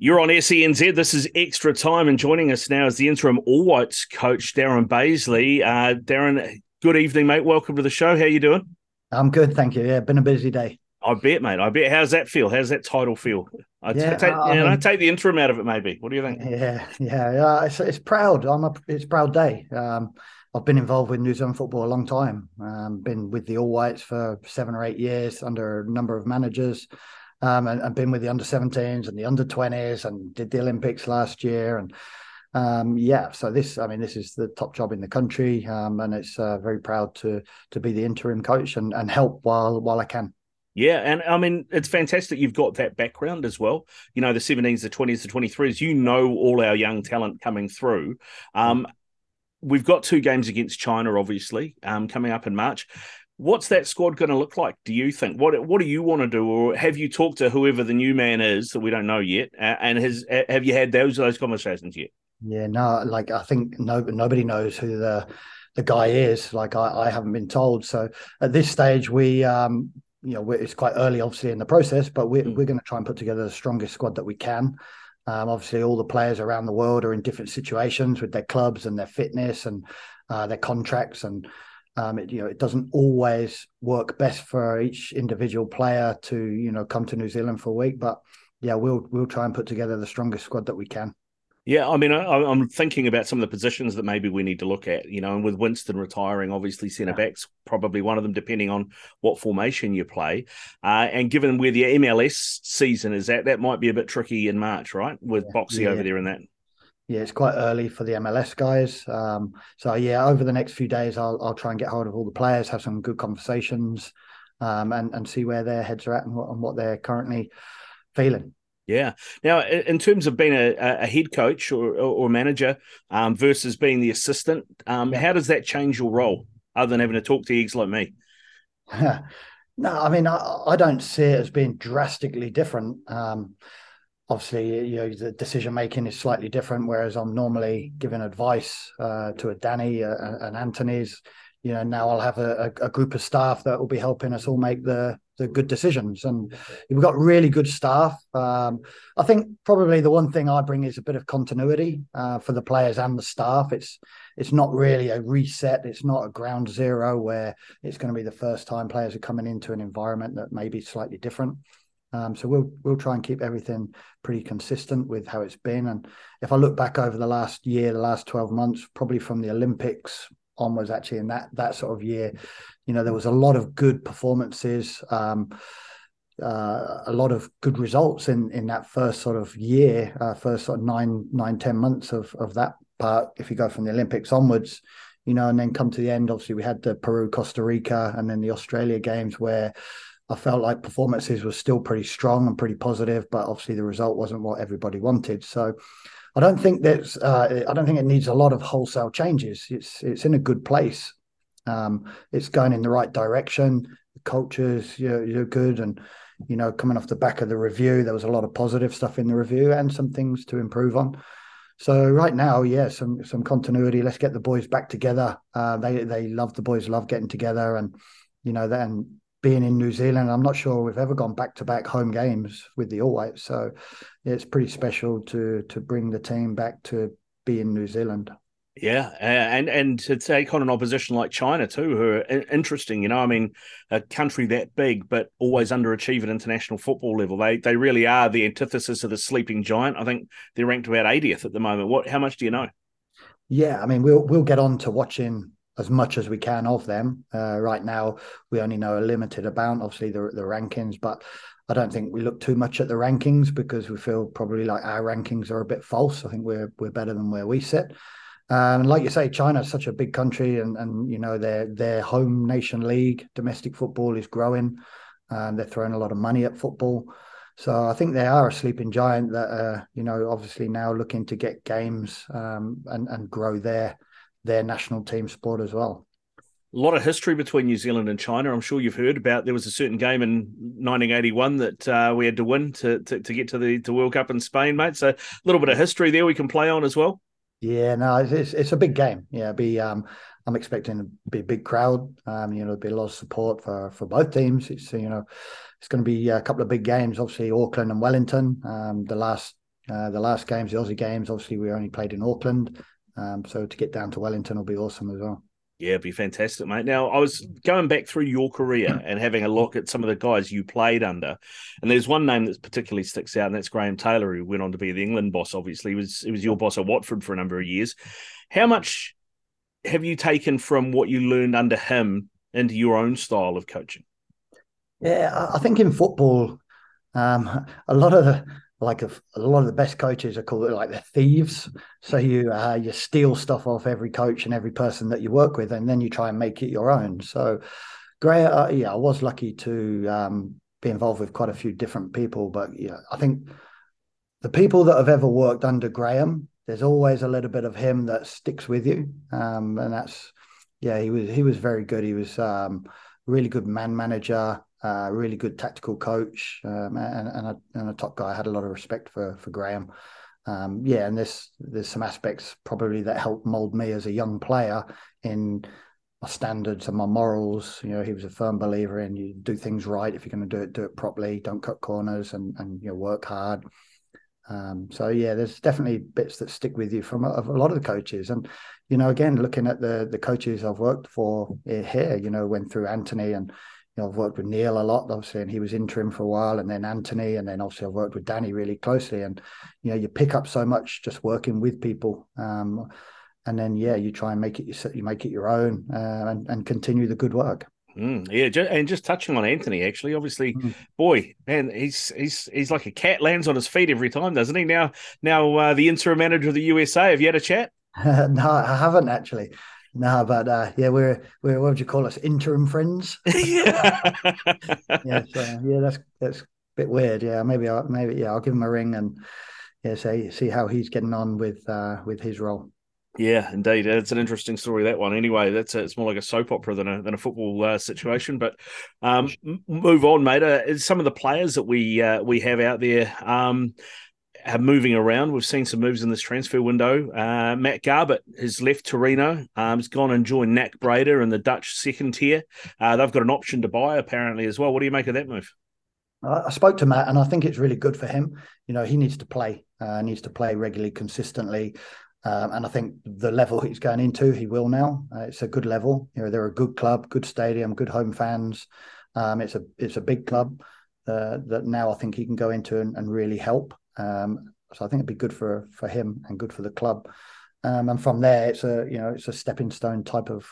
You're on SENZ. This is Extra Time, and joining us now is the interim All Whites coach, Darren Bazeley. Uh, Darren, good evening, mate. Welcome to the show. How you doing? I'm good, thank you. Yeah, been a busy day. I bet, mate. I bet. How's that feel? How's that title feel? I yeah, take, I, mean, I take the interim out of it, maybe. What do you think? Yeah, yeah, yeah. It's, it's proud. I'm a. It's a proud day. Um, I've been involved with New Zealand football a long time. Um, been with the All Whites for seven or eight years under a number of managers um, and, and, been with the under 17s and the under 20s and did the Olympics last year. And um, yeah, so this, I mean, this is the top job in the country, um, and it's uh, very proud to to be the interim coach and, and help while while I can. Yeah, and I mean it's fantastic you've got that background as well. You know, the 17s, the 20s, the 23s. You know all our young talent coming through. Um, we've got two games against China, obviously, um, coming up in March. What's that squad going to look like? Do you think? What What do you want to do, or have you talked to whoever the new man is that we don't know yet? And has have you had those those conversations yet? Yeah, no. Like I think no, nobody knows who the the guy is. Like I, I haven't been told. So at this stage, we um, you know it's quite early, obviously, in the process, but we're mm. we're going to try and put together the strongest squad that we can. Um, obviously, all the players around the world are in different situations with their clubs and their fitness and uh, their contracts and um, it, you know, it doesn't always work best for each individual player to, you know, come to New Zealand for a week. But yeah, we'll we'll try and put together the strongest squad that we can. Yeah, I mean, I, am thinking about some of the positions that maybe we need to look at. You know, and with Winston retiring, obviously centre backs probably one of them, depending on what formation you play. Uh, and given where the MLS season is at, that might be a bit tricky in March, right? With yeah, Boxy yeah. over there and that yeah, it's quite early for the MLS guys. Um, so yeah, over the next few days, I'll I'll try and get hold of all the players, have some good conversations, um, and and see where their heads are at and what, and what they're currently feeling. Yeah. Now, in terms of being a, a head coach or, or manager um, versus being the assistant, um, how does that change your role other than having to talk to eggs like me? no, I mean, I, I, don't see it as being drastically different. Um, obviously you know the decision making is slightly different whereas i'm normally giving advice uh, to a danny uh, and anthony's. You know now i'll have a, a, group of staff that will be helping us all make the the good decisions. And we've got really good staff. Um, i think probably the one thing i bring is a bit of continuity uh, for the players and the staff. It's it's not really a reset. It's not a ground zero where it's going to be the first time players are coming into an environment that may be slightly different um, so we'll we'll try and keep everything pretty consistent with how it's been. And if I look back over the last year, the last twelve months, probably from the Olympics onwards, actually in that that sort of year, you know, there was a lot of good performances, um, uh, a lot of good results in in that first sort of year, uh, first sort of nine nine ten months of of that part. If you go from the Olympics onwards, you know, and then come to the end, obviously we had the Peru, Costa Rica, and then the Australia games where I felt like performances were still pretty strong and pretty positive, but obviously the result wasn't what everybody wanted. So I don't think that's uh, I don't think it needs a lot of wholesale changes. It's it's in a good place. Um, it's going in the right direction. The cultures you're, you're good, and you know coming off the back of the review, there was a lot of positive stuff in the review and some things to improve on. So right now, yeah, some some continuity. Let's get the boys back together. Uh, they they love the boys love getting together, and you know then being in New Zealand. I'm not sure we've ever gone back to back home games with the All Whites, so it's pretty special to to bring the team back to be in New Zealand. Yeah, and and to take on an opposition like China too, who are interesting. You know, I mean, a country that big but always underachieve at international football level. They they really are the antithesis of the sleeping giant. I think they're ranked about 80th at the moment. What? How much do you know? Yeah, I mean, we'll we'll get on to watching as much as we can of them. Uh, right now, we only know a limited amount, obviously, the, the rankings, but I don't think we look too much at the rankings because we feel probably like our rankings are a bit false. I think we're we're better than where we sit. Um, and like you say, China is such a big country, and and you know their their home nation league, domestic football is growing. Um, they're throwing a lot of money at football, So I think they are a sleeping giant that uh, you know obviously now looking to get games um, and and grow their their national team sport as well. A lot of history between New Zealand and China. I'm sure you've heard about. There was a certain game in 1981 that uh, we had to win to, to, to get to the to World Cup in Spain, mate. So a little bit of history there we can play on as well. Yeah, no, it's it's a big game. Yeah, be um, I'm expecting to be a big crowd. Um, you know, there'll be a lot of support for for both teams. It's you know, it's going to be a couple of big games. Obviously, Auckland and Wellington. Um, the last uh, the last games, the Aussie games. Obviously, we only played in Auckland. Um, so to get down to Wellington will be awesome as well. Yeah, it'd be fantastic, mate. Now, I was going back through your career and having a look at some of the guys you played under, and there's one name that particularly sticks out, and that's Graham Taylor, who went on to be the England boss. Obviously, he was he was your boss at Watford for a number of years. How much have you taken from what you learned under him into your own style of coaching? Yeah, I think in football, um, a lot of the like a, a, lot of the best coaches are called like the thieves. So you uh, you steal stuff off every coach and every person that you work with, and then you try and make it your own. So, Gray, uh, yeah, I was lucky to um, be involved with quite a few different people, but yeah, I think the people that have ever worked under Graham, there's always a little bit of him that sticks with you, um, and that's yeah, he was he was very good. He was um, really good man manager uh, really good tactical coach um, and, and, a, and, a, top guy. I had a lot of respect for for Graham. Um, yeah, and there's there's some aspects probably that helped mold me as a young player in my standards and my morals. You know, he was a firm believer in you do things right if you're going to do it, do it properly. Don't cut corners and and you know work hard. Um, so yeah, there's definitely bits that stick with you from a, a, lot of the coaches, and you know, again, looking at the the coaches I've worked for here, you know, went through Anthony and know, I've worked with Neil a lot, obviously, and he was interim for a while, and then Anthony, and then obviously I've worked with Danny really closely. And you know, you pick up so much just working with people, um, and then yeah, you try and make it you make it your own uh, and, and continue the good work. Mm, yeah, and just touching on Anthony, actually, obviously, mm. boy, man, he's he's he's like a cat lands on his feet every time, doesn't he? Now, now uh, the interim manager of the USA. Have you had a chat? no, I haven't actually. No, but uh, yeah, we're we're what would you call us? Interim friends. yeah, yeah, so, yeah. That's that's a bit weird. Yeah, maybe I maybe yeah, I'll give him a ring and yeah, say see how he's getting on with uh, with his role. Yeah, indeed, it's an interesting story that one. Anyway, that's a, it's more like a soap opera than a than a football uh, situation. But um, move on, mate. Uh, some of the players that we uh, we have out there. Um, have moving around. We've seen some moves in this transfer window. Uh, Matt Garbett has left Torino. Um, he's gone and joined NAC Breda in the Dutch second tier. Uh, they've got an option to buy apparently as well. What do you make of that move? I spoke to Matt, and I think it's really good for him. You know, he needs to play, uh, needs to play regularly, consistently. Um, and I think the level he's going into, he will now. Uh, it's a good level. You know, they're a good club, good stadium, good home fans. Um, it's a it's a big club uh, that now I think he can go into and, and really help. Um, so I think it'd be good for for him and good for the club. Um, and from there, it's a you know it's a stepping stone type of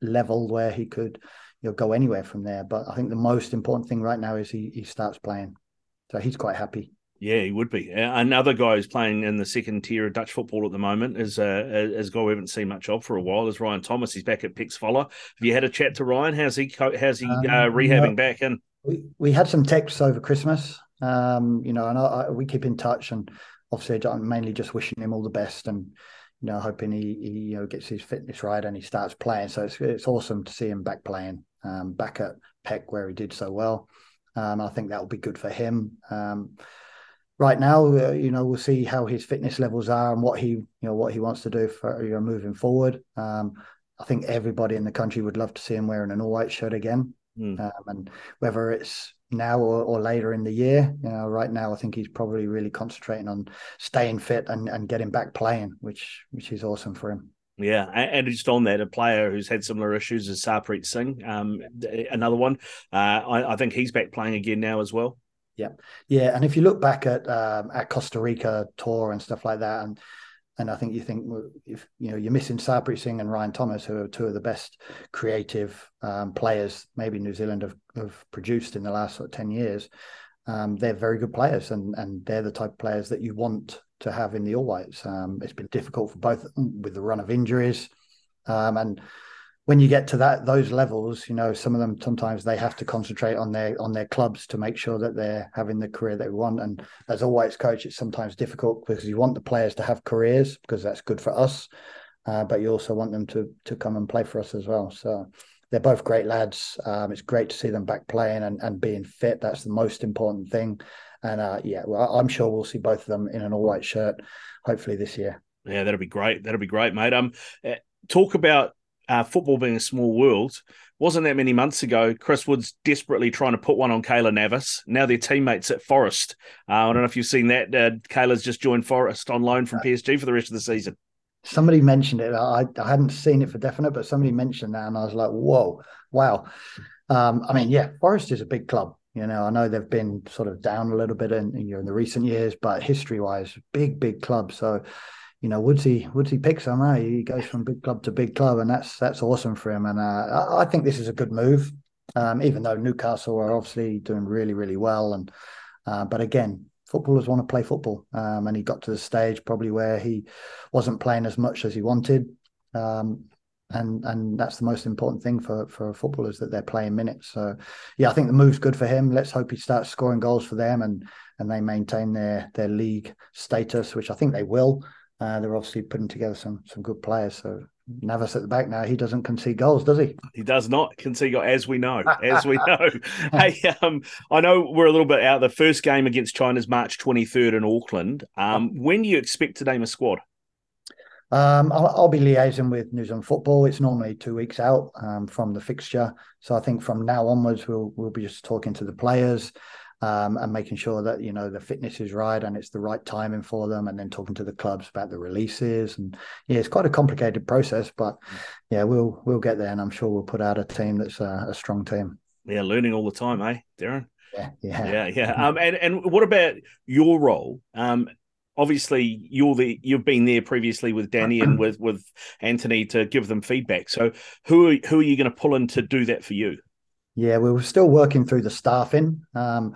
level where he could you know go anywhere from there. But I think the most important thing right now is he he starts playing, so he's quite happy. Yeah, he would be. Another guy who's playing in the second tier of Dutch football at the moment is uh, is a guy we haven't seen much of for a while. Is Ryan Thomas? He's back at Zwolle. Have you had a chat to Ryan? How's he? How's he um, uh, rehabbing no, back And We we had some texts over Christmas. Um, you know, and I, I, we keep in touch, and obviously I'm mainly just wishing him all the best, and you know, hoping he, he you know gets his fitness right and he starts playing. So it's it's awesome to see him back playing, um, back at PEC where he did so well. Um, I think that will be good for him. Um, right now, uh, you know, we'll see how his fitness levels are and what he, you know, what he wants to do for you know moving forward. Um, I think everybody in the country would love to see him wearing an all white shirt again. Mm. Um, and whether it's now or, or, later in the year, you know, right now I think he's probably really concentrating on staying fit and, and getting back playing, which which is awesome for him. Yeah, and just on that, a player who's had similar issues as Sarpreet Singh, um, another one. Uh, I, I, think he's back playing again now as well. Yeah, yeah, and if you look back at um, at Costa Rica tour and stuff like that, and and I think you think if you know you're missing Sarpreet Singh and Ryan Thomas, who are two of the best creative um, players maybe New Zealand have, have, produced in the last sort of ten years. Um, they're very good players, and and they're the type of players that you want to have in the All Whites. Um, it's been difficult for both with the run of injuries, um, and when you get to that those levels, you know, some of them sometimes they have to concentrate on their on their clubs to make sure that they're having the career they want. And as always, coach, it's sometimes difficult because you want the players to have careers because that's good for us, uh, but you also want them to to come and play for us as well. So they're both great lads. Um, it's great to see them back playing and, and being fit. That's the most important thing. And uh, yeah, well, I'm sure we'll see both of them in an all white shirt, hopefully this year. Yeah, that'll be great. That'll be great, mate. Um, eh, talk about uh, football being a small world. Wasn't that many months ago, Chris Wood's desperately trying to put one on Keylor Navas. Now they're teammates at Forest. Uh, I don't know if you've seen that. Uh, Keylor's just joined Forest on loan from PSG for the rest of the season. Somebody mentioned it. I, I hadn't seen it for definite, but somebody mentioned that, and I was like, "Whoa, wow!" Um, I mean, yeah, Forest is a big club. You know, I know they've been sort of down a little bit in know in the recent years, but history-wise, big, big club. So you know, Woodsy Woodsy picks him. Eh? He goes from big club to big club, and that's that's awesome for him. And uh, I think this is a good move, um, even though Newcastle are obviously doing really really well. And uh, but again, footballers want to play football, um, and he got to the stage probably where he wasn't playing as much as he wanted. Um, and and that's the most important thing for for footballers that they're playing minutes. So yeah, I think the move's good for him. Let's hope he starts scoring goals for them and and they maintain their their league status, which I think they will. Uh, they're obviously putting together some some good players. So Navas at the back now, he doesn't concede goals, does he? He does not concede goals, as we know, as we know. hey, um, I know we're a little bit out. The first game against China's March 23rd in Auckland. Um, when do you expect to name a squad? Um, I'll, I'll, be liaising with New Zealand Football. It's normally two weeks out um, from the fixture, so I think from now onwards we'll we'll be just talking to the players um, and making sure that you know the fitness is right and it's the right timing for them, and then talking to the clubs about the releases. And yeah, it's quite a complicated process, but yeah, we'll we'll get there, and I'm sure we'll put out a team that's a, a strong team. Yeah, learning all the time, eh, Darren? Yeah, yeah, yeah, yeah. Um, and and what about your role? Um, obviously you're the you've been there previously with Danny and with with Anthony to give them feedback. So who are, who are you going to pull in to do that for you? Yeah, we were still working through the staffing. Um,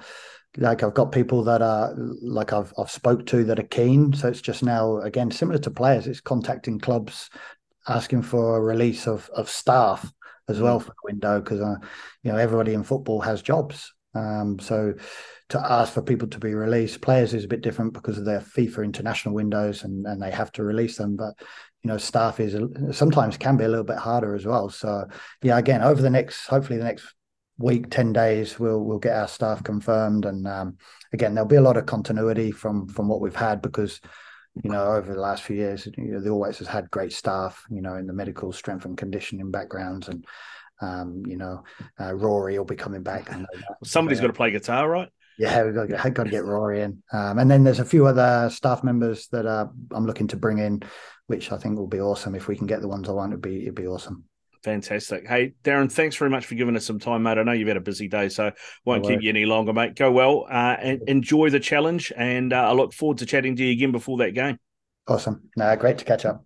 like I've got people that are like I've I've spoke to that are keen. So it's just now again similar to players. It's contacting clubs, asking for a release of of staff as well for the window because uh, you know everybody in football has jobs. Um, so to ask for people to be released, players is a bit different because of their FIFA international windows and and they have to release them. But you know, staff is sometimes can be a little bit harder as well. So yeah, again, over the next hopefully the next week, 10 days, we'll we'll get our staff confirmed. And um, again, there'll be a lot of continuity from from what we've had because you know over the last few years, you know, the All Whites has had great staff, you know, in the medical strength and conditioning backgrounds and um, you know, uh, Rory will be coming back. Somebody's got to play guitar, right? Yeah, we've got to get, got to get Rory in. Um, and then there's a few other staff members that uh, I'm looking to bring in, which I think will be awesome. If we can get the ones I want, it'd be it'd be awesome. Fantastic. Hey, Darren, thanks very much for giving us some time, mate. I know you've had a busy day, so won't no keep you any longer, mate. Go well uh, and enjoy the challenge. And uh, I look forward to chatting to you again before that game. Awesome. Great to catch up.